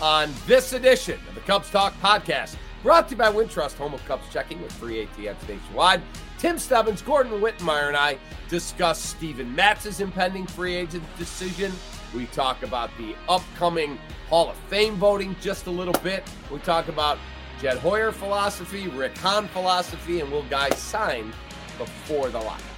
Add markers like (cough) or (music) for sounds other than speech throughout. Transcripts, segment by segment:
on this edition of the Cubs Talk podcast, brought to you by Wintrust, home of Cubs checking with free ATMs nationwide. Tim Stebbins, Gordon Wittenmyer, and I discuss Steven Matz's impending free agent decision. We talk about the upcoming Hall of Fame voting just a little bit. We talk about Jed Hoyer philosophy, Rick Hahn philosophy, and will guys sign before the lockout?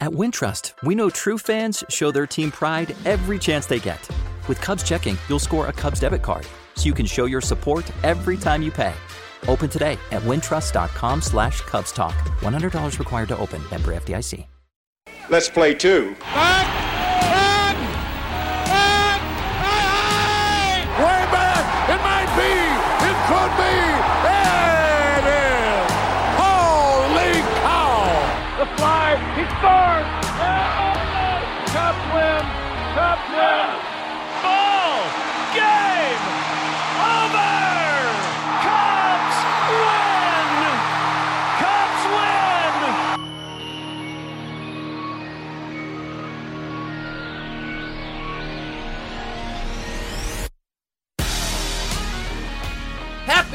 At Wintrust, we know true fans show their team pride every chance they get. With Cubs checking, you'll score a Cubs debit card, so you can show your support every time you pay. Open today at wintrust.com slash Cubs Talk. $100 required to open. Member FDIC. Let's play two. Back! Back!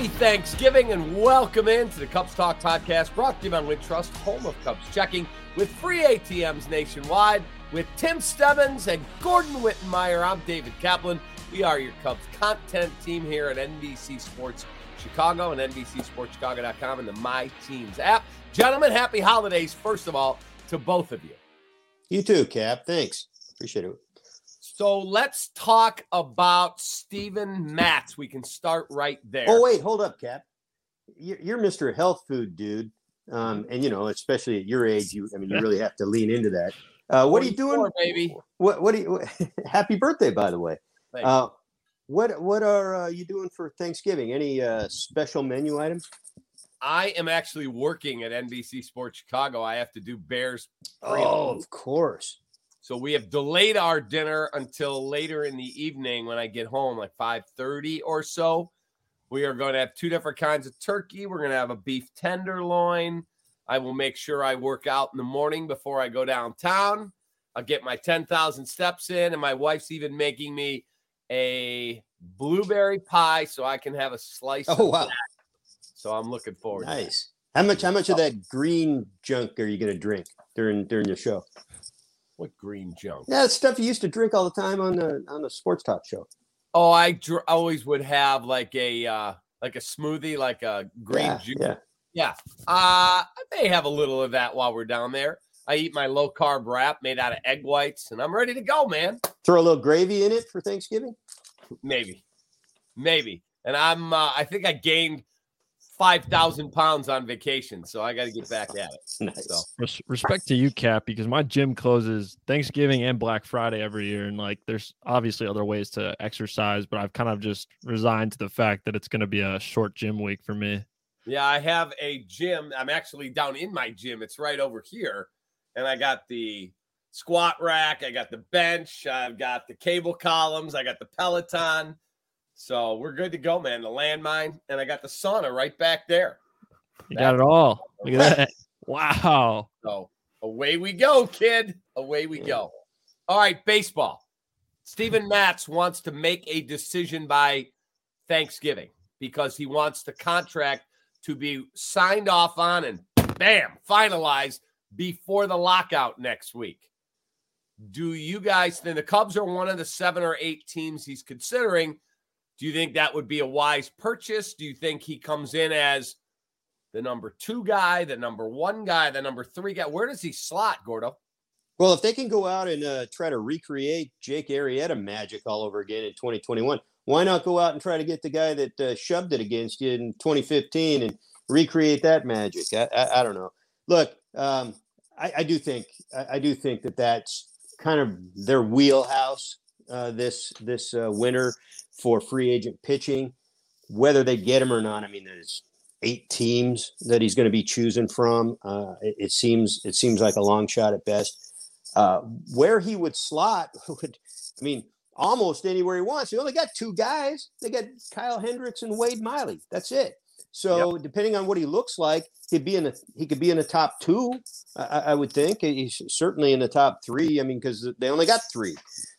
Thanksgiving and welcome into the Cubs Talk podcast brought to you by Wintrust, home of Cubs checking with free ATMs nationwide with Tim Stebbins and Gordon Wittenmyer. I'm David Kaplan. We are your Cubs content team here at NBC Sports Chicago and NBCSportsChicago.com and the My Teams app. Gentlemen, happy holidays, first of all, to both of you. You too, Cap. Thanks. Appreciate it. So let's talk about Steven Matz. We can start right there. Oh, wait, hold up, Cap. You're, you're Mr. Health Food dude. Um, and you know, especially at your age, you I mean, you really have to lean into that. Uh, what are you doing, baby? What what are you? (laughs) happy birthday, by the way. Uh, what what are uh, you doing for Thanksgiving? Any uh, special menu items? I am actually working at NBC Sports Chicago. I have to do Bears. Oh, of course. So we have delayed our dinner until later in the evening when I get home, like 5:30 or so. We are going to have two different kinds of turkey. We're going to have a beef tenderloin. I will make sure I work out in the morning before I go downtown. I'll get my 10,000 steps in, and my wife's even making me a blueberry pie so I can have a slice. Oh of wow, that. So I'm looking forward. to nice. How much how much of oh. that green junk are you going to drink during during your show? What green junk? Yeah, stuff you used to drink all the time on the on the sports talk show. Oh, I dr- always would have like a uh like a smoothie, like a green yeah, juice. yeah. Yeah. Uh I may have a little of that while we're down there. I eat my low carb wrap made out of egg whites and I'm ready to go, man. Throw a little gravy in it for Thanksgiving. Maybe. Maybe. And I'm uh, I think I gained 5,000 pounds on vacation, so I got to get back at it. (laughs) Nice. So, Res- respect to you, Cap, because my gym closes Thanksgiving and Black Friday every year, and like there's obviously other ways to exercise, but I've kind of just resigned to the fact that it's going to be a short gym week for me. yeah, I have a gym. I'm actually down in my gym. It's right over here. And I got the squat rack, I got the bench, I've got the cable columns, I got the Peloton. So we're good to go, man. The landmine, and I got the sauna right back there. You got it all. Look at that. Wow. So away we go, kid. Away we go. All right, baseball. Steven Matz wants to make a decision by Thanksgiving because he wants the contract to be signed off on and bam, finalized before the lockout next week. Do you guys think the Cubs are one of the seven or eight teams he's considering? Do you think that would be a wise purchase? Do you think he comes in as the number two guy, the number one guy, the number three guy? Where does he slot, Gordo? Well, if they can go out and uh, try to recreate Jake Arrieta magic all over again in 2021, why not go out and try to get the guy that uh, shoved it against you in 2015 and recreate that magic? I, I, I don't know. Look, um, I, I do think I, I do think that that's kind of their wheelhouse uh, this this uh, winter for free agent pitching. Whether they get him or not, I mean, there's eight teams that he's going to be choosing from. Uh, it, it, seems it seems like a long shot at best. Uh, where he would slot (laughs) would, I mean, almost anywhere he wants. He only got two guys. They got Kyle Hendricks and Wade Miley. That's it. So yep. depending on what he looks like, he'd be in a he could be in the top two. I, I would think he's certainly in the top three. I mean, because they only got three.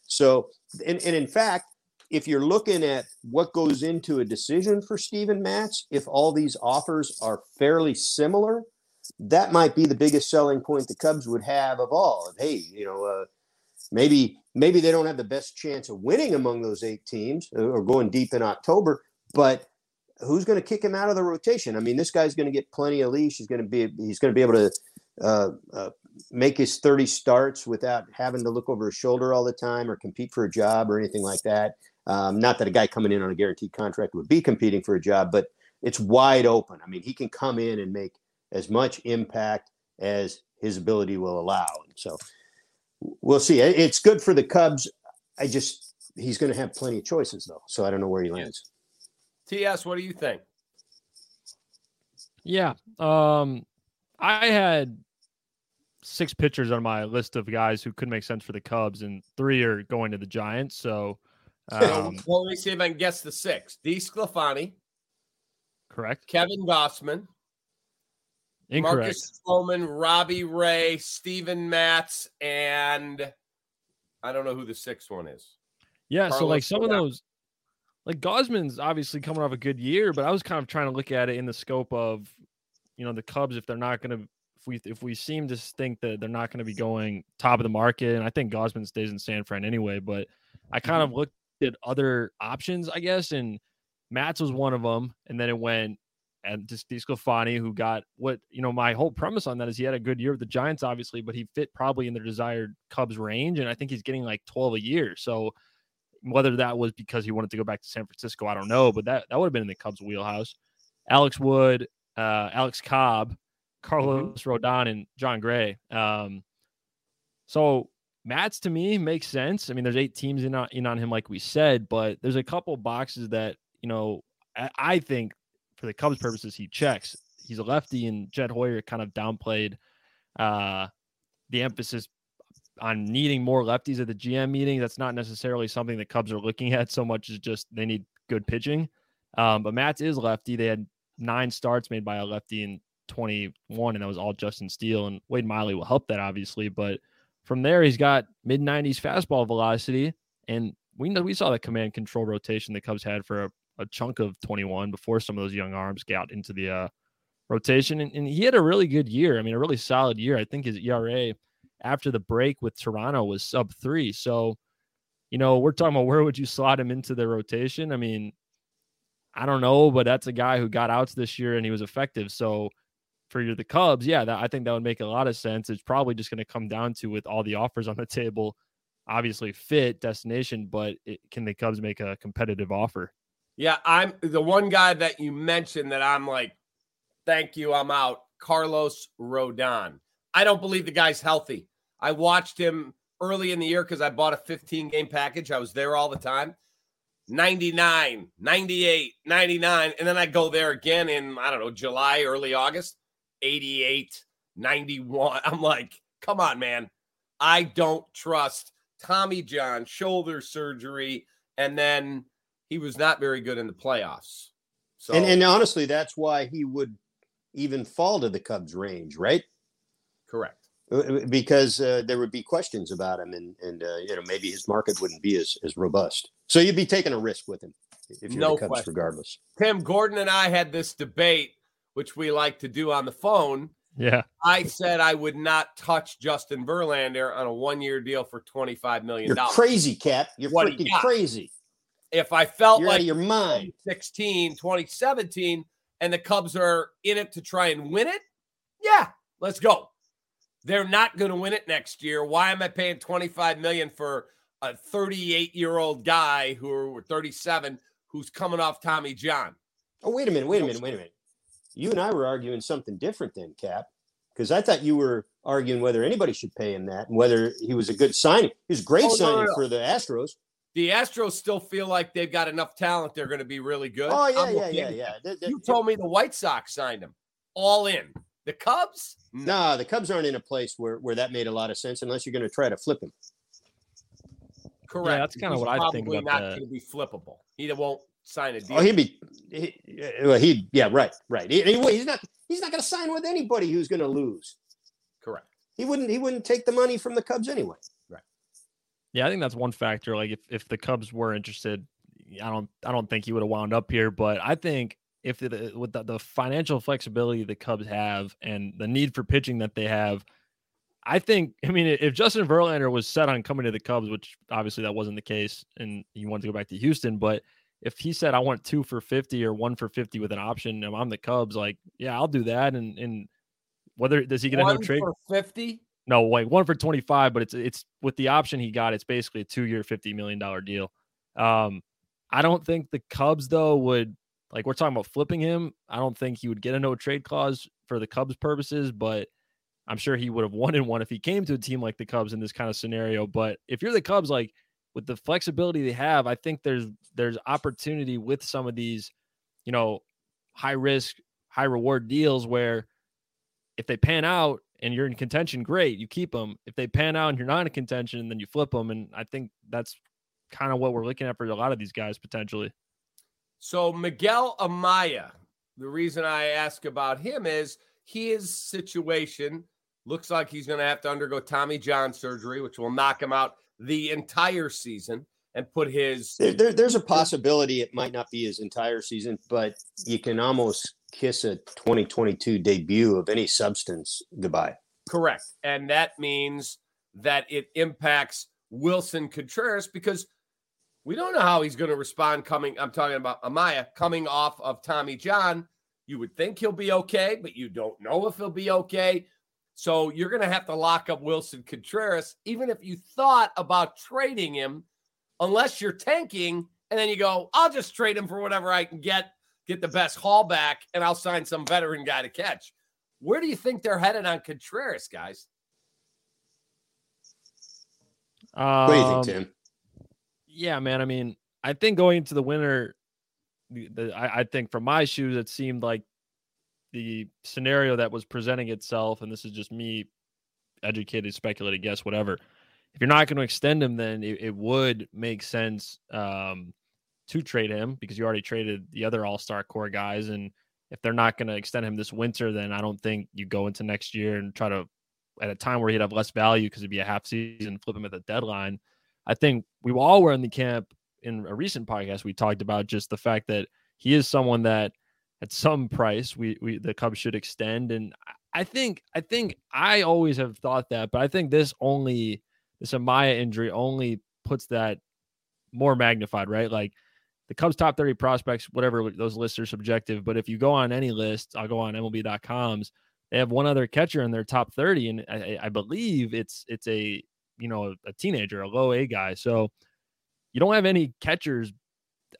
So and, and in fact, if you're looking at what goes into a decision for Steven Matz, if all these offers are fairly similar, that might be the biggest selling point the Cubs would have of all. Hey, you know, uh, maybe maybe they don't have the best chance of winning among those eight teams uh, or going deep in October, but who's going to kick him out of the rotation? I mean, this guy's going to get plenty of leash. He's going to be he's going to be able to uh, uh, make his 30 starts without having to look over his shoulder all the time or compete for a job or anything like that. Um, not that a guy coming in on a guaranteed contract would be competing for a job, but it's wide open. I mean, he can come in and make as much impact as his ability will allow. And so we'll see. It's good for the Cubs. I just he's going to have plenty of choices though, so I don't know where he lands. TS, what do you think? Yeah. Um, I had six pitchers on my list of guys who could make sense for the Cubs, and three are going to the Giants. So, (laughs) um, well, let me see if I can guess the six. DeSclafani. Correct. Kevin Gausman. Incorrect. Marcus Stroman, Robbie Ray, Steven Matz, and I don't know who the sixth one is. Yeah, Carlos so like some of those like Gausman's obviously coming off a good year, but I was kind of trying to look at it in the scope of, you know, the Cubs if they're not going to we if we seem to think that they're not going to be going top of the market, and I think Gausman stays in San Fran anyway, but I kind of mm-hmm. looked at other options, I guess, and Matz was one of them, and then it went and just DeSclafani, who got what you know. My whole premise on that is he had a good year with the Giants, obviously, but he fit probably in the desired Cubs range, and I think he's getting like twelve a year, so whether that was because he wanted to go back to San Francisco, I don't know, but that, that would have been in the Cubs wheelhouse. Alex Wood, uh, Alex Cobb, Carlos mm-hmm. Rodon, and Jon Gray. Um, so Matz to me makes sense. I mean, there's eight teams in on, in on him, like we said, but there's a couple boxes that, you know, I, I think for the Cubs purposes, he checks. He's a lefty, and Jed Hoyer kind of downplayed uh, the emphasis on needing more lefties at the GM meeting. That's not necessarily something the Cubs are looking at so much as just they need good pitching. Um, but Matz is lefty. They had nine starts made by a lefty in 21, and that was all Justin Steele. And Wade Miley will help that, obviously. But from there, he's got mid 90s fastball velocity. And we know we saw the command control rotation the Cubs had for a, a chunk of 21 before some of those young arms got into the uh, rotation. And, and he had a really good year. I mean, a really solid year. I think his ERA after the break with Toronto was sub three. So, you know, we're talking about where would you slot him into the rotation? I mean, I don't know, but that's a guy who got outs this year and he was effective. So for the Cubs, yeah, that, I think that would make a lot of sense. It's probably just going to come down to with all the offers on the table, obviously fit destination, but it, can the Cubs make a competitive offer? Yeah, I'm the one guy that you mentioned that I'm like, thank you, I'm out. Carlos Rodon. I don't believe the guy's healthy. I watched him early in the year because I bought a 15 game package. I was there all the time. 99, 98, 99. And then I go there again in, I don't know, July, early August, 88, 91. I'm like, come on, man. I don't trust Tommy John, shoulder surgery. And then he was not very good in the playoffs. So, and, and honestly, that's why he would even fall to the Cubs range, right? Correct. Uh, uh, because uh, there would be questions about him, and and uh, you know maybe his market wouldn't be as as robust. So you'd be taking a risk with him if you're no the Cubs, question. regardless. Tim Gordon and I had this debate, which we like to do on the phone. Yeah. I said I would not touch Justin Verlander on a one year deal for $25 million. You're crazy, Cap. You're what freaking crazy. If I felt You're like your mind 16, 2017, and the Cubs are in it to try and win it, yeah, let's go. They're not going to win it next year. Why am I paying 25 million for a 38 year old guy who are 37 who's coming off Tommy John? Oh, wait a minute, wait a minute, wait a minute. You and I were arguing something different then, Cap, because I thought you were arguing whether anybody should pay him that and whether he was a good signing. He was a great oh, signing no, no, no. for the Astros. The Astros still feel like they've got enough talent. They're going to be really good. Oh yeah, I'm yeah, yeah, yeah. that. Th- th- You told me the White Sox signed him all in. The Cubs, No, the Cubs aren't in a place where, where that made a lot of sense unless you're going to try to flip him. correct. that's kinda what I think probably about not that. going to be flippable. He won't sign a deal. Oh, he'd be. He, well, he yeah, right, right. He, he- he's not. He's not going to sign with anybody who's going to lose. correct. He wouldn't. He wouldn't take the money from the Cubs anyway. Right. Yeah, I think that's one factor. Like if, if the Cubs were interested, I don't I don't think he would have wound up here. But I think if the, with the, the financial flexibility the Cubs have and the need for pitching that they have, I think I mean if Justin Verlander was set on coming to the Cubs, which obviously that wasn't the case, and he wanted to go back to Houston, but if he said I want two for fifty or one for fifty with an option, and I'm the Cubs, like yeah, I'll do that. And and whether does he get a no trade? for fifty. No, like one for 25, but it's it's with the option he got, it's basically a two-year, 50 million dollar deal. Um, I don't think the Cubs though would like we're talking about flipping him. I don't think he would get a no trade clause for the Cubs purposes, but I'm sure he would have (laughs) wanted one if he came to a team like the Cubs in this kind of scenario. But if you're the Cubs, like with the flexibility they have, I think there's there's opportunity with some of these, you know, high risk, high reward deals where if they pan out and you're in contention, great, you keep them. If they pan out and you're not in contention, then you flip them. And I think that's kind of what we're looking at for a lot of these guys potentially. So Miguel Amaya, the reason I ask about him is his situation looks like he's going to have to undergo Tommy John surgery, which will knock him out the entire season and put his There, there, there's a possibility it might not be his entire season, but you can almost kiss a 2022 debut of any substance goodbye. correct. And that means that it impacts Willson Contreras because we don't know how he's going to respond coming. I'm talking about Amaya coming off of Tommy John. You would think he'll be okay, but you don't know if he'll be okay. So you're going to have to lock up Willson Contreras, even if you thought about trading him, unless you're tanking. And then you go, I'll just trade him for whatever I can get, get the best haul back, and I'll sign some veteran guy to catch. Where do you think they're headed on Contreras, guys? What do you Um, think, Tim? Yeah, man. I mean, I think going into the winter, the, the, I, I think from my shoes, it seemed like the scenario that was presenting itself, and this is just me, educated, speculated guess, whatever. If you're not going to extend him, then it, it would make sense um, to trade him because you already traded the other All Star core guys, and if they're not going to extend him this winter, then I don't think you go into next year and try to at a time where he'd have less value because it'd be a half season, flip him at the deadline. I think we all were in the camp in a recent podcast. We talked about just the fact that he is someone that at some price we, we the Cubs should extend. And I think I think I always have thought that, but I think this only this Amaya injury only puts that more magnified, right? Like the Cubs top 30 prospects, whatever those lists are subjective. But if you go on any list, I'll go on MLB.com's, they have one other catcher in their top 30. And I, I believe it's it's a you know, a teenager, a low A guy. So you don't have any catchers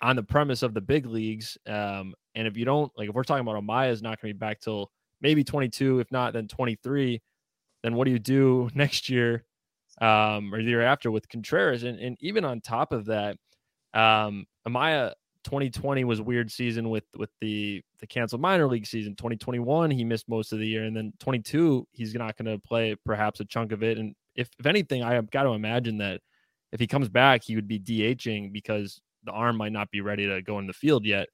on the premise of the big leagues. Um, and if you don't like, if we're talking about Amaya is not going to be back till maybe 22, if not, then 23, then what do you do (laughs) next year um, or the year after with Contreras? And, and even on top of that, um, Amaya 2020 was weird season with with the the canceled minor league season. 2021 he missed most of the year, and then 22 he's not going to play perhaps a chunk of it. And if if anything, I have got to imagine that if he comes back, he would be DHing because the arm might not be ready to go in the field yet.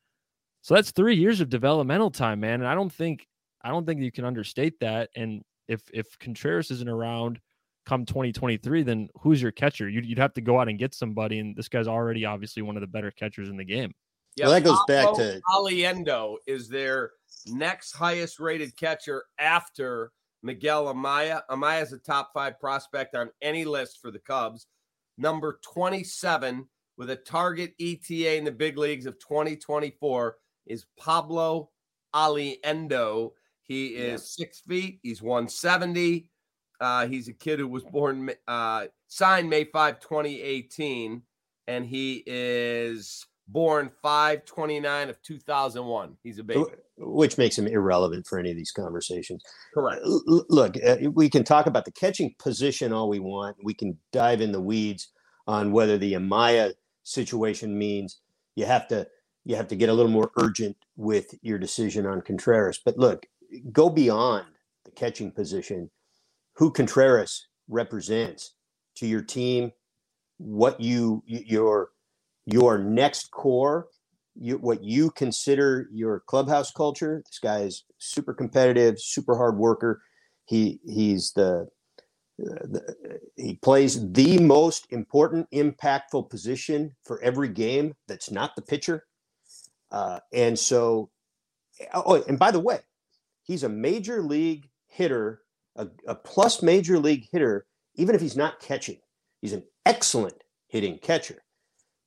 So that's three years of developmental time, man. And I don't think I don't think you can understate that. And if if Contreras isn't around come 2023, then who's your catcher? You'd, you'd have to go out and get somebody. And this guy's already obviously one of the better catchers in the game. Yeah, Well, that goes back to- Aliendo is their next highest rated catcher after Miguel Amaya. Amaya is a top five prospect on any list for the Cubs. Number 27 with a target ETA in the big leagues of 2024 is Pablo Aliendo. He is six feet. He's 170. Uh, he's a kid who was born, uh, signed May 5, 2018, and he is born 529 of 2001. He's a baby. which makes him irrelevant for any of these conversations. Correct. L- l- Look, uh, we can talk about the catching position all we want. We can dive in the weeds on whether the Amaya situation means you have to you have to get a little more urgent with your decision on Contreras. But look, go beyond the catching position. Who Contreras represents to your team, what you your your next core, you, what you consider your clubhouse culture. This guy is super competitive, super hard worker. He he's the, the he plays the most important, impactful position for every game. That's not the pitcher, uh, and so. Oh, and by the way, he's a major league hitter, a, a plus major league hitter, even if he's not catching. He's an excellent hitting catcher.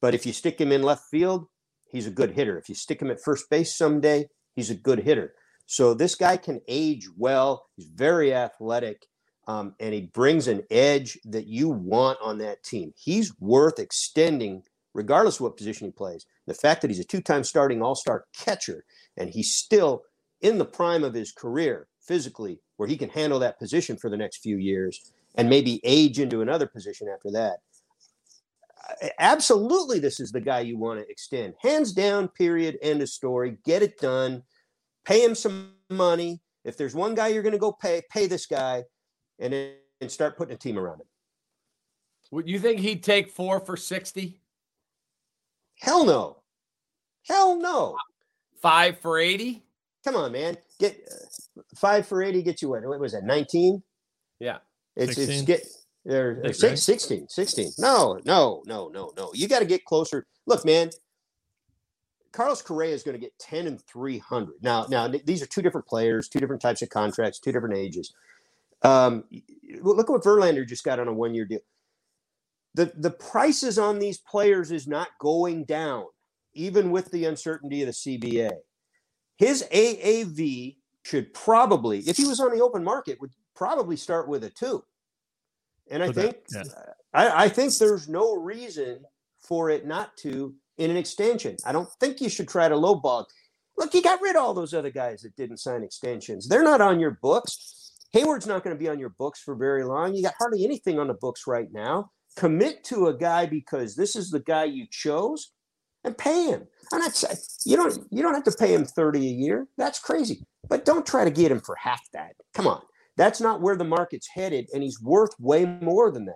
But if you stick him in left field, he's a good hitter. If you stick him at first base someday, he's a good hitter. So this guy can age well. He's very athletic, um, and he brings an edge that you want on that team. He's worth extending, regardless of what position he plays. The fact that he's a two-time starting All-Star catcher, and he's still in the prime of his career physically, where he can handle that position for the next few years, and maybe age into another position after that absolutely this is the guy you want to extend. Hands down, period, end of story. Get it done. Pay him some money. If there's one guy you're going to go pay, pay this guy and, and start putting a team around him. Would you think he'd take four for 60? Hell no. Hell no. Five for 80? Come on, man. Get uh, five for 80 get you what? What was that? 19? Yeah. It's, 16? it's get they're six, 16, 16. No, no, no, no, no. You got to get closer. Look, man, Carlos Correa is going to get 10 and 300. Now, now these are two different players, two different types of contracts, two different ages. Um, look at what Verlander just got on a one year deal. The, the prices on these players is not going down, even with the uncertainty of the CBA. His AAV should probably, if he was on the open market, would probably start with a two. And I think yeah. I, I think there's no reason for it not to in an extension. I don't think you should try to lowball. Look, you got rid of all those other guys that didn't sign extensions. They're not on your books. Hayward's not going to be on your books for very long. You got hardly anything on the books right now. Commit to a guy because this is the guy you chose and pay him. I'm not saying you don't you don't have to pay him 30 a year. That's crazy. But don't try to get him for half that. Come on. That's not where the market's headed, and he's worth way more than that.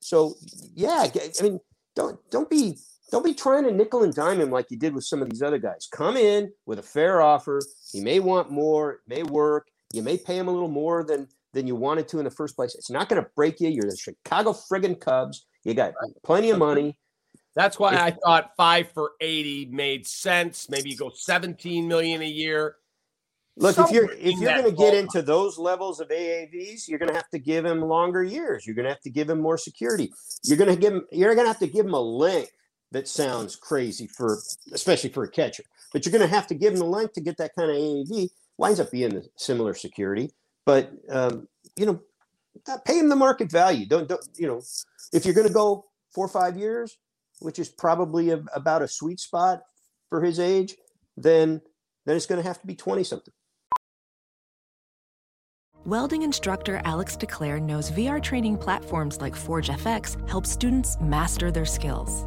So yeah, I mean, don't don't be don't be trying to nickel and dime him like you did with some of these other guys. Come in with a fair offer. He may want more, it may work. You may pay him a little more than than you wanted to in the first place. It's not going to break you. You're the Chicago friggin' Cubs. You got plenty of money. That's why I thought five for 80 made sense. Maybe you go 17 million a year. Look, if you're if you're going to get into those levels of AAVs, you're going to have to give him longer years. You're going to have to give him more security. You're going to give him. You're going to have to give him a length that sounds crazy for, especially for a catcher. But you're going to have to give him the length to get that kind of AAV. Winds up being a similar security, but um, you know, pay him the market value. Don't don't you know? If you're going to go four or five years, which is probably a, about a sweet spot for his age, then then it's going to have to be twenty something. Welding instructor Alex DeClaire knows VR training platforms like Forge FX help students master their skills.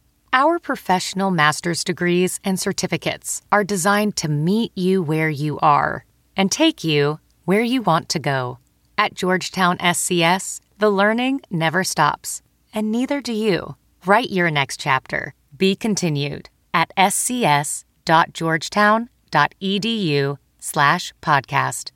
Our professional master's degrees and certificates are designed to meet you where you are and take you where you want to go. At Georgetown SCS, the learning never stops, and neither do you. Write your next chapter. Be continued at scs.georgetown.edu slash podcast.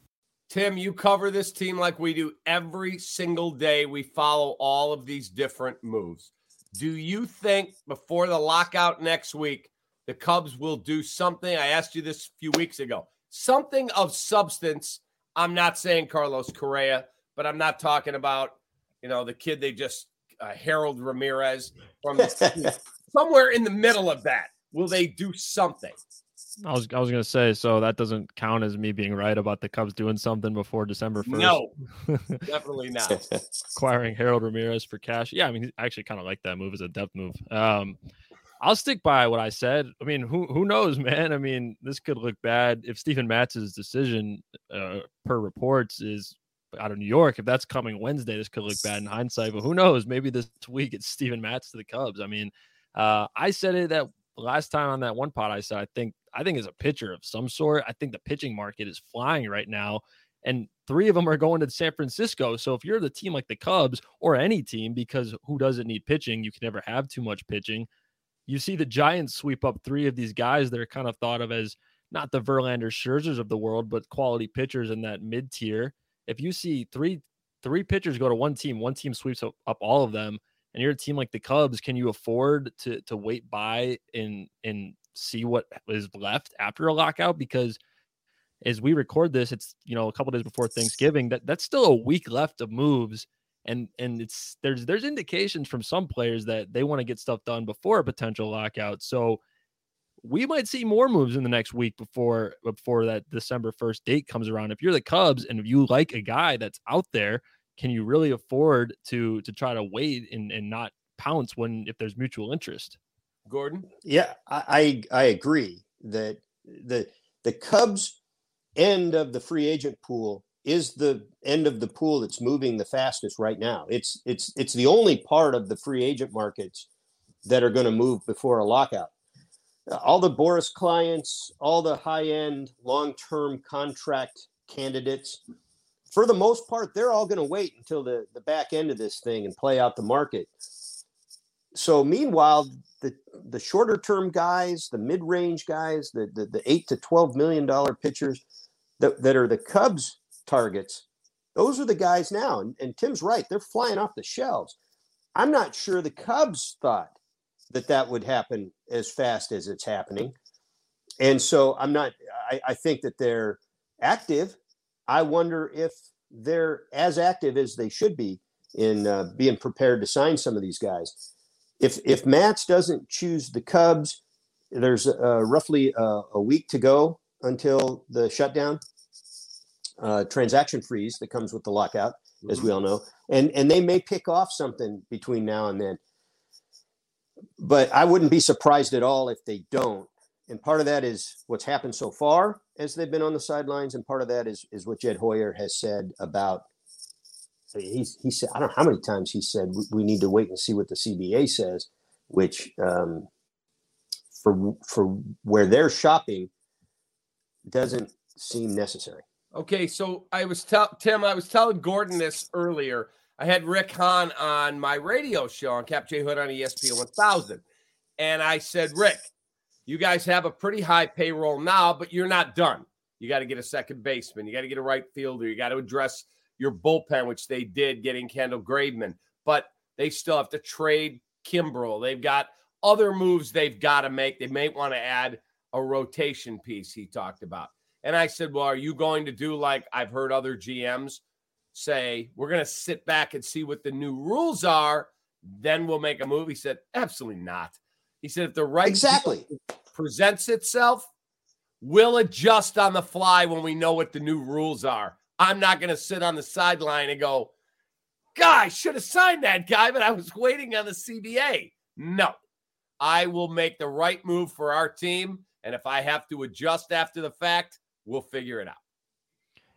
Tim, you cover this team like we do every single day. We follow all of these different moves. Do you think before the lockout next week, the Cubs will do something? I asked you this a few weeks ago. Something of substance. I'm not saying Carlos Correa, but I'm not talking about, you know, the kid they just uh, Harold Ramirez from (laughs) somewhere in the middle of that. Will they do something? I was I was gonna say, so that doesn't count as me being right about the Cubs doing something before December first. No, (laughs) definitely not. Acquiring Harold Ramirez for cash. Yeah, I mean, I actually kind of like that move as a depth move. Um, I'll stick by what I said. I mean, who who knows, (laughs) man? I mean, this could look bad if Steven Matz's decision, uh, per reports, is out of New York. If that's coming Wednesday, this could look bad in hindsight. But who knows? Maybe this (laughs) week it's Stephen Matz to the Cubs. I mean, uh, I said it that last time on that one pot. I said I think I think is a pitcher of some sort, I think the pitching market is flying right now. And three of them are going to San Francisco. So if you're the team like the Cubs or any team, because who doesn't need pitching? You can never have too much pitching. You see the Giants sweep up three of these guys that are kind of thought of as not the Verlander Scherzers of the world, but quality pitchers in that mid tier. If you see three three pitchers go to one team, one team sweeps up, up all of them, and you're a team like the Cubs, can you afford to to wait by and and see what is left after a lockout? Because as we record this, it's you know a couple days before Thanksgiving. That that's still a week left of moves, and and it's there's there's indications from some players that they want to get stuff done before a potential lockout. So we might see more moves in the next week before before that December 1st date comes around. If you're the Cubs and if you like a guy that's out there, can you really afford to to try to wait and, and not pounce when if there's mutual interest? Gordon? Yeah, I, I agree that the the Cubs end of the free agent pool is the end of the pool that's moving the fastest right now. It's it's it's the only part of the free agent markets that are going to move before a lockout. All the Boras clients, all the high end long term contract candidates, for the most part, they're all going to wait until the, the back end of this thing and play out the market. So meanwhile, the the shorter term guys, the mid range guys, the, the the eight to twelve million dollar pitchers that, that are the Cubs targets, those are the guys now. And, and Tim's right; they're flying off the shelves. I'm not sure the Cubs thought that that would happen as fast as it's happening, and so I'm not. I, I think that they're active. I wonder if they're as active as they should be in uh, being prepared to sign some of these guys if if Matz doesn't choose the Cubs, there's uh, roughly a, a, week to go until the shutdown, uh, transaction freeze that comes with the lockout, mm-hmm. as we all know, and and they may pick off something between now and then. But I wouldn't be surprised at all if they don't. And part of that is what's happened so far as they've been on the sidelines, and part of that is is what Jed Hoyer has said about he said I don't know how many times he said we, we need to wait and see what the CBA says, which um, for for where they're shopping doesn't seem necessary. Okay, so I was tell Tim, I was telling Gordon this earlier. I had Rick Hahn on my radio show on Cap J Hood on ESPN 1000, and I said, Rick, you guys have a pretty high payroll now, but you're not done. You got to get a second baseman. You got to get a right fielder. You got to address your bullpen, which they did getting Kendall Graveman, but they still have to trade Kimbrel. They've got other moves they've got to make. They may want to add a rotation piece he talked about. And I said, Well, are you going to do like I've heard other GMs say, we're going to sit back and see what the new rules are, then we'll make a move? He said, Absolutely not. He said, if the right exactly presents itself, we'll adjust on the fly when we know what the new rules are. I'm not going to sit on the sideline and go, "Guy, should have signed that guy, but I was waiting on the CBA." No, I will make the right move for our team. And if I have to adjust after the fact, we'll figure it out.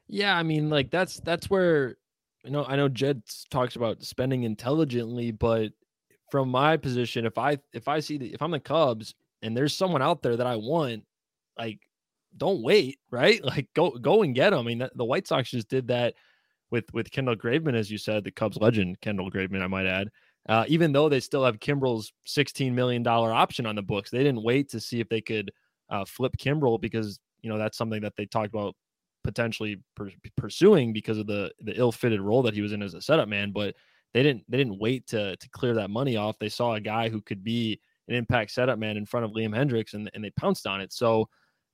Yeah, I mean, like that's that's where you know I know Jed talks about spending intelligently, but from my position, if I if I see if I'm the Cubs and there's someone out there that I want, like don't wait, right? (laughs) Like go go and get him. I mean, the White Sox just did that with with Kendall Graveman, as you said, the Cubs legend Kendall Graveman, I might add. Uh, even though they still have Kimbrel's $16 million option on the books, they didn't wait to see if they could uh, flip Kimbrel because you know that's something that they talked about potentially per- pursuing because of the the ill-fitted role that he was in as a setup man. But they didn't they didn't wait to to clear that money off. They saw a guy who could be an impact setup man in front of Liam Hendriks, and and they pounced on it. So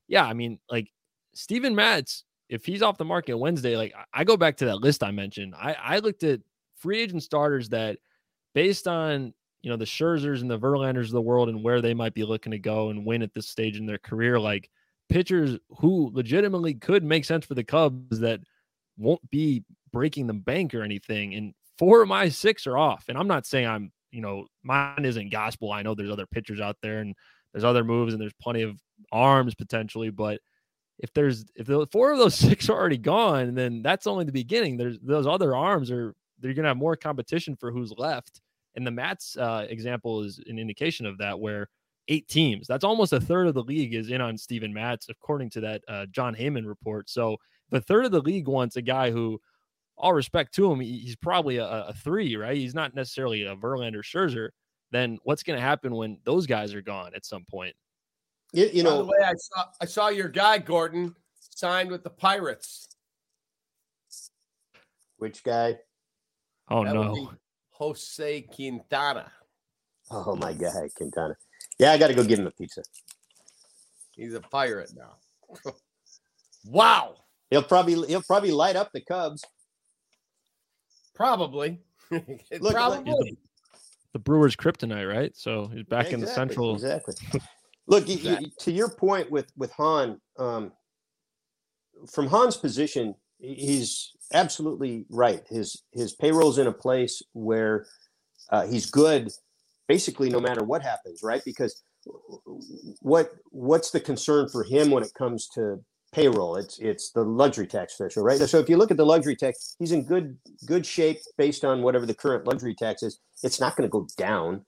yeah, I mean, like Steven Matz, if he's off the market Wednesday, like I go back to that list I mentioned. I, I looked at free agent starters that based on you know the Scherzers and the Verlanders of the world and where they might be looking to go and win at this stage in their career, like pitchers who legitimately could make sense for the Cubs that won't be breaking the bank or anything. And four of my six are off. And I'm not saying I'm, you know, mine isn't gospel. I know there's other pitchers out there and there's other moves and there's plenty of arms potentially, but if there's if the four of those (laughs) six are already gone, then that's only the beginning. There's those other arms are they're gonna have more competition for who's left. And the Matz uh, example is an indication of that, where eight teams, that's almost a third of the league is in on Steven Matz, according to that uh, Jon Heyman report. So the third of the league wants a guy who, all respect to him, he's probably a, a three, right? He's not necessarily a Verlander Scherzer. Then what's going to happen when those guys are gone at some point? You, you know, the way, I saw I saw your guy Gordon signed with the Pirates. which guy? Oh That would no. be Jose Quintana. Oh my guy, Quintana. Yeah, I got to go give him a pizza. He's a pirate now. (laughs) wow. He'll probably he'll probably light up the Cubs. Probably. (laughs) Look, Probably. The Brewers kryptonite, right? So he's back in the central. Exactly. (laughs) Look, you- you- to your point with with Hahn, um, from Hahn's position, he's absolutely right. His his payroll's in a place where uh, he's good, basically no matter what happens, right? Because what what's the concern for him when it comes to payroll? It's it's the luxury tax threshold, right? So if you look at the luxury tax, he's in good good shape based on whatever the current luxury tax is. It's not going to go down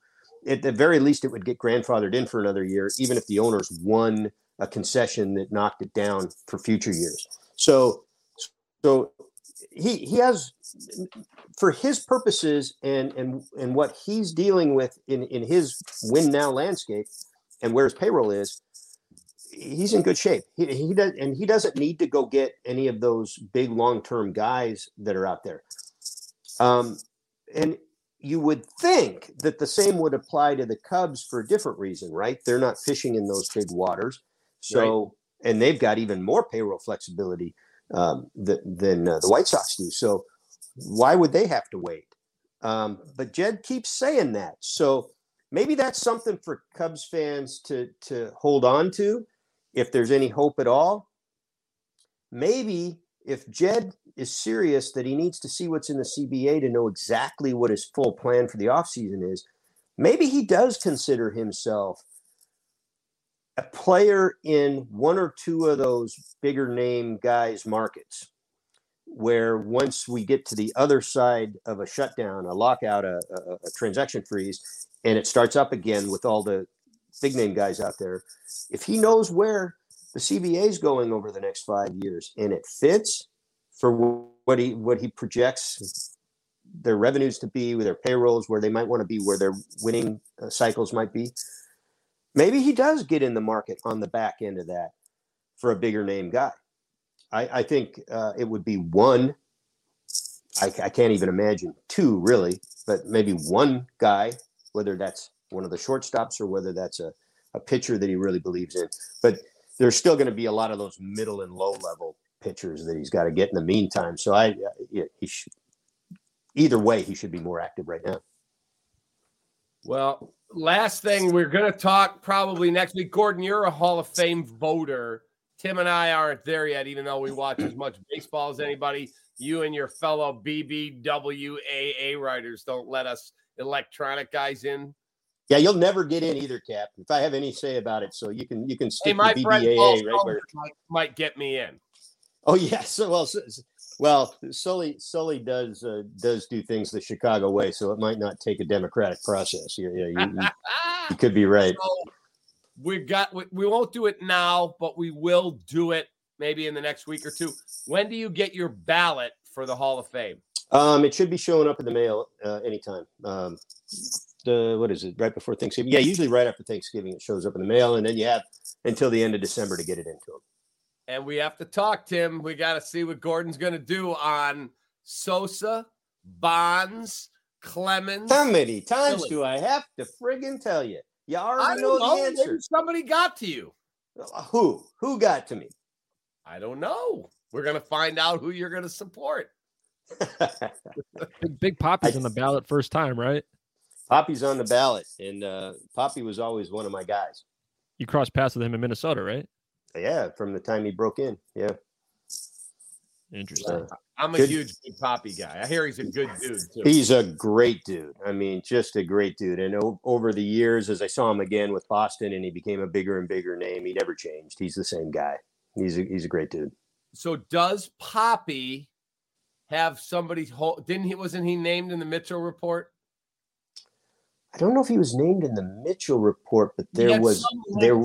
at the very least, it would get grandfathered in for another year, even if the owners won a concession that knocked it down for future years. So, so he he has, for his purposes and and and what he's dealing with in in his win now landscape, and where his payroll is, he's in good shape. He he does, and he doesn't need to go get any of those big long term guys that are out there. Um, and you would think that the same would apply to the Cubs for a different reason, right? They're not fishing in those big waters, so and they've got even more payroll flexibility um, th- than uh, the White Sox do. So why would they have to wait? Um, but Jed keeps saying that, so maybe that's something for Cubs fans to to hold on to, if there's any hope at all. Maybe if Jed is serious that he needs to see what's in the CBA to know exactly what his full plan for the offseason is, maybe he does consider himself a player in one or two of those bigger name guys' markets where once we get to the other side of a shutdown, a lockout, a, a, a transaction freeze, and it starts up again with all the big name guys out there, if he knows where the CBA is going over the next five years and it fits for what he what he projects their revenues to be, with their payrolls, where they might want to be, where their winning uh, cycles might be. Maybe he does get in the market on the back end of that for a bigger name guy. I, I think uh, it would be one. I, I can't even imagine two really, but maybe one guy, whether that's one of the shortstops or whether that's a, a pitcher that he really believes in. But there's still going to be a lot of those middle and low level pitchers that he's got to get in the meantime. So I, uh, he should, either way, he should be more active right now. Well, last thing we're going to talk probably next week. Gordon, you're a Hall of Fame voter. Tim and I aren't there yet, even though we watch as much baseball as anybody. You and your fellow BBWAA writers don't let us electronic guys in. Yeah, you'll never get in either, Cap. If I have any say about it, so you can you can Hey, stick my to friend Paul BBAA right where. Might, might get me in. Oh (laughs) yeah, so well, so, well, Sully Sully does uh, does do things the Chicago way, so it might not take a democratic process. You, you, you, you- you could be right. (laughs) So we got we, we won't do it now, but we will do it maybe in the next week or two. When do you get your ballot for the Hall of Fame? Um, it should be showing up in the mail uh, anytime. Um, the what is it? Right before Thanksgiving? Yeah, usually right after Thanksgiving it shows up in the mail, and then you have until the end of December to get it into them. And we have to talk, Tim. We got to see what Gordon's going to do on Sosa, Bonds, Clemens. How many times Silly. do I have to friggin' tell you? You I already don't know know. the Maybe answer. somebody got to you. Who? Who got to me? I don't know. We're going to find out who you're going to support. Big, Big Poppy's on the (laughs) ballot first time, right? Poppy's on the ballot, and uh, Poppy was always one of my guys. You crossed paths with him in Minnesota, right? Yeah, from the time he broke in. Yeah. Interesting. Uh, I'm a Good. huge Big Poppy guy. I hear he's a good dude too. He's a great dude. I mean, just a great dude. And o- over the years, as I saw him again with Boston, and he became a bigger and bigger name, he never changed. He's the same guy. He's a, he's a great dude. so does Poppy have somebody? Hold, didn't he? Wasn't he named in the Mitchell report? I don't know if he was named in the Mitchell report, but there was there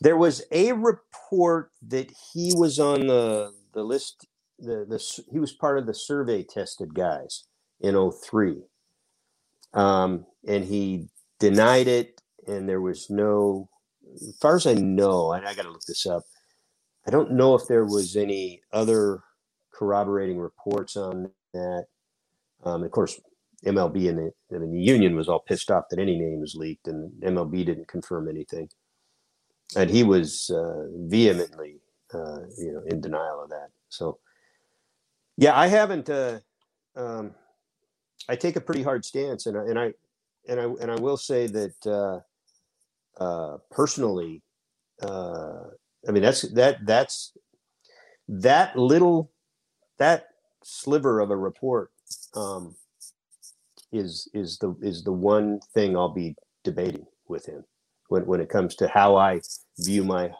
there was a report that he was on the the list. The the he was part of the survey tested guys in 03. Um, and he denied it, and there was no, as far as I know, and I got to look this up. I don't know if there was any other corroborating reports on that. Um, of course, MLB and the, mean, the union was all pissed off that any name was leaked, and MLB didn't confirm anything. And he was uh, vehemently, uh, you know, in denial of that. So, yeah, I haven't. Uh, um, I take a pretty hard stance, and I, and I and I and I will say that uh, uh, personally, uh, I mean that's that that's that little that sliver of a report um, is is the is the one thing I'll be debating with him when when it comes to how I view my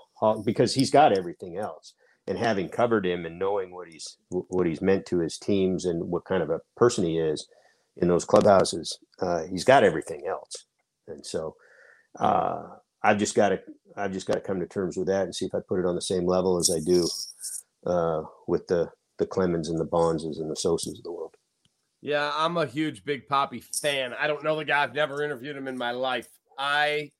because he's got everything else and having covered him and knowing what he's what he's meant to his teams and what kind of a person he is in those clubhouses, uh, he's got everything else, and so uh, I've just got to I've just got to come to terms with that and see if I put it on the same level as I do uh, with the the Clemens and the Bonses and the Sosas of the world. Yeah, I'm a huge Big Poppy fan. I don't know the guy. I've never interviewed him in my life. I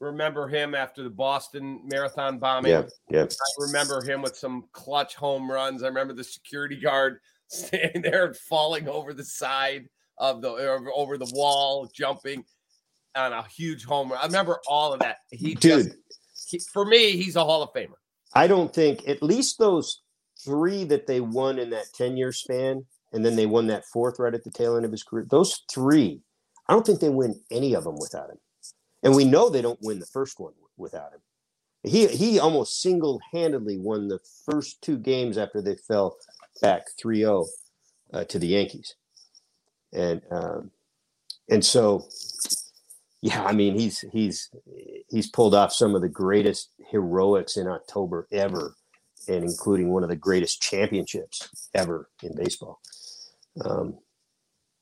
remember him after the Boston Marathon bombing. Yeah, yeah. I remember him with some clutch home runs. I remember the security guard (laughs) standing there and falling over the side of the over the wall, jumping on a huge home run. I remember all of that. He Dude. just, he, for me, he's a Hall of Famer. I don't think at least those three that they won in that 10 year span, and then they won that fourth right at the tail end of his career. Those three, I don't think they win any of them without him. And we know they don't win the first one without him. He he almost single handedly won the first two games after they fell back 3 0 uh, to the Yankees. And um, and so yeah, I mean he's he's he's pulled off some of the greatest heroics in October ever, and including one of the greatest championships ever in baseball. Um,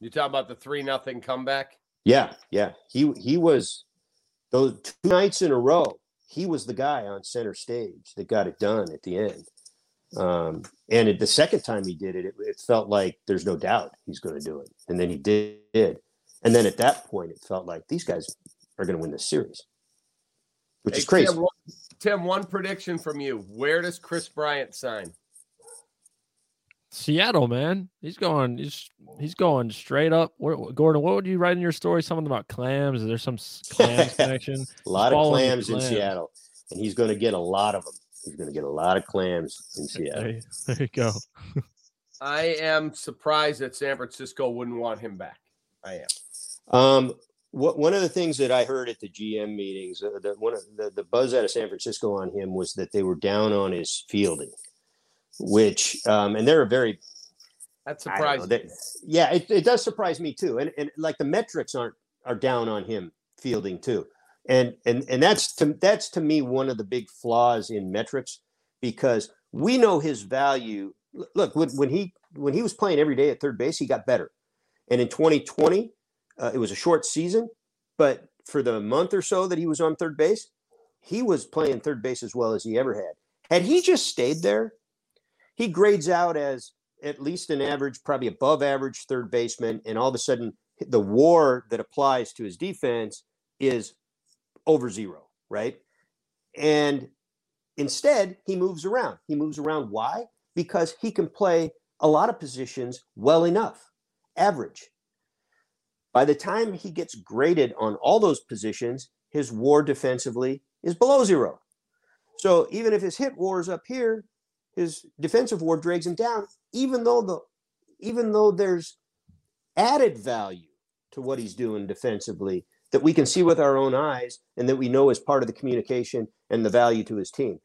You talk about the three nothing comeback. yeah, yeah, he he was those two nights in a row. He was the guy on center stage that got it done at the end. Um, and it, the second time he did it, it, it felt like there's no doubt he's going to do it, and then he did. And then at that point, it felt like these guys are going to win this series, which Hey, is crazy. Tim, Tim, one prediction from you. Where does Kris Bryant sign? Seattle, man. He's going. He's he's going straight up. What, Gordon, what would you write in your story? Something about clams? Is there some (laughs) clams connection? A lot of Following the clams in. Seattle, and he's going to get a lot of them. He's going to get a lot of clams in (laughs) There, Seattle. you- there you go. (laughs) I am surprised that San Francisco wouldn't want him back. I am. Um, what, one of the things that I heard at the GM meetings, uh, the, one of the, the buzz out of San Francisco on him was that they were down on his fielding, which, um, and they're a very, That's I don't know, surprising. they- yeah, it, it does surprise me too. And, and like the metrics aren't, are down on him fielding too. And, and, and that's to, that's to me one of the big flaws in metrics because we know his value. Look, when, when he, when he was playing every day at third base, he got better. And in 2020, uh, it was a short season, but for the month or so that he was on third base, he was playing third base as well as he ever had. Had he just stayed there, he grades out as at least an average, probably above average third baseman. And all of a sudden, the war that applies to his defense is over zero, right? And instead, he moves around. He moves around. Why? Because he can play a lot of positions well enough, average. By the time he gets graded on all those positions, his war defensively is below zero. So even if his hit war is up here, his defensive war drags him down, even though the even though there's added value to what he's doing defensively that we can see with our own eyes and that we know is part of the communication and the value to his team.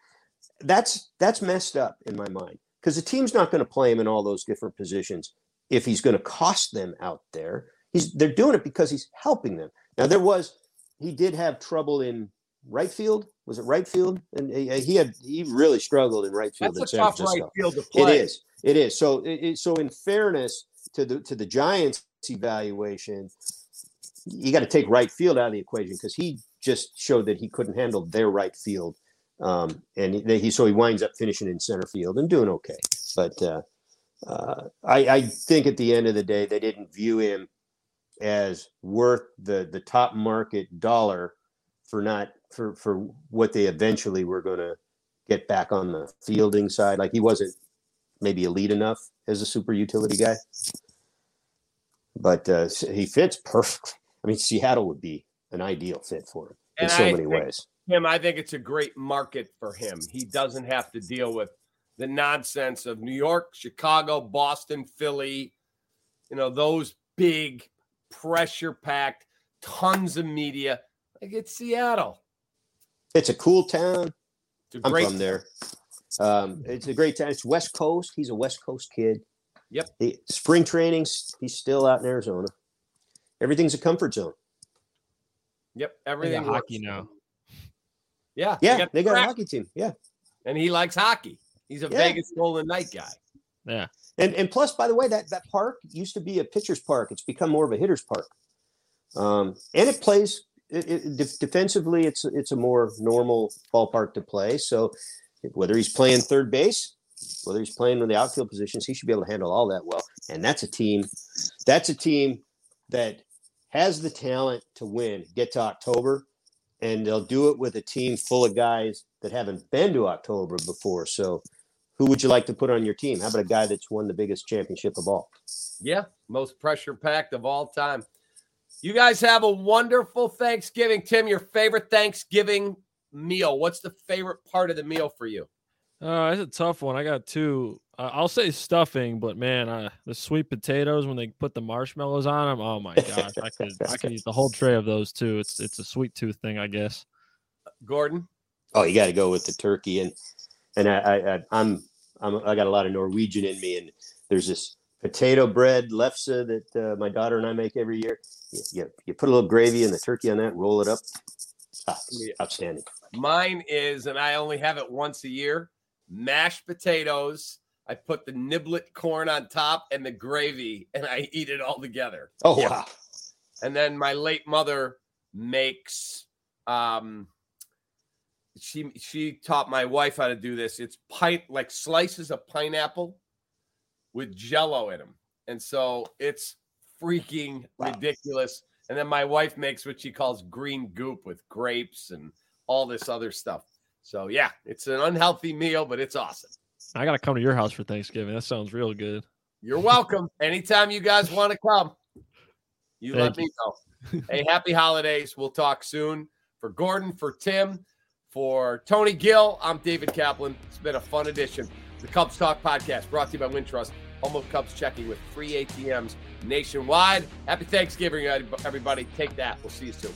that's that's messed up in my mind because the team's not going to play him in all those different positions if he's going to cost them out there. He's they're doing it because he's helping them. Now there was he did have trouble in right field. Was it right field? And he, had he really struggled in right field. That's in a San tough right Francisco. field to It play. is. It is. So it, it- so in fairness to the to the Giants evaluation, you got to take right field out of the equation because he just showed that he couldn't handle their right field, um, and he, he so he winds up finishing in center field and doing okay. But uh, uh, I, I think at the end of the day, they didn't view him as worth the the top market dollar for not for for what they eventually were going to get back on the fielding side. Like he wasn't maybe elite enough as a super utility guy, but uh, he fits perfectly. I mean, Seattle would be an ideal fit for him in And so I many ways. him, I think it's a great market for him. He doesn't have to deal with the nonsense of New York, Chicago, Boston, Philly, you know, those big pressure packed, tons of media. Like it's Seattle. It's a cool town. It's a I'm from there. Um, it's a great town. It's West Coast. He's a West Coast kid. Yep. He, spring trainings. He's still out in Arizona. Everything's a comfort zone. Yep, They got everything hockey now. Yeah, Yeah, they got a hockey team. Yeah. and he likes hockey. He's a Yeah. Vegas Golden Knight guy. Yeah. And and plus, by the way, that that park used to be a pitcher's park. It's become more of a hitter's park. Um, and it plays it, it, def- defensively. It's it's a more normal ballpark to play. So whether he's playing third base, whether he's playing in the outfield positions, he should be able to handle all that well. And that's a team. That's a team that has the talent to win. Get to October, and they'll do it with a team full of guys that haven't been to October before. So who would you like to put on your team? How about a guy that's won the biggest championship of all? Yeah, most pressure packed of all time. You guys have a wonderful Thanksgiving. Tim, your favorite Thanksgiving meal? What's the favorite part of the meal for you? Uh, it's a tough one. I got two. Uh, I'll say stuffing, but man, uh, the sweet potatoes when they put the marshmallows on them. Oh my gosh, I could I could eat the whole tray of those too. It's it's a sweet tooth thing, I guess. Gordon? Oh, you got to go with the turkey, and and I, I, I I'm I'm I got a lot of Norwegian in me, and there's this potato bread lefse that uh, my daughter and I make every year. You, you, you put a little gravy and the turkey on that, roll it up. Ah, outstanding. Mine is, and I only have it once a year mashed potatoes. I put the niblet corn on top and the gravy, and I eat it all together. Oh Yeah. wow! And then my late mother makes um she she taught my wife how to do this. It's pint like slices of pineapple with jello in them. And so it's freaking Wow. ridiculous. And then my wife makes what she calls green goop with grapes and all this other stuff. So yeah, it's an unhealthy meal, but it's awesome. I gotta come to your house for Thanksgiving. That sounds real good. You're welcome. Anytime you guys want to come, you let Thank me know. hey, happy holidays. We'll talk soon. For Gordon, for Tim, for Tony Gill, I'm David Kaplan. It's been a fun edition. The Cubs Talk Podcast brought to you by Wintrust, home of Cubs checking with free ATMs nationwide. Happy Thanksgiving, everybody. Take that. We'll see you soon.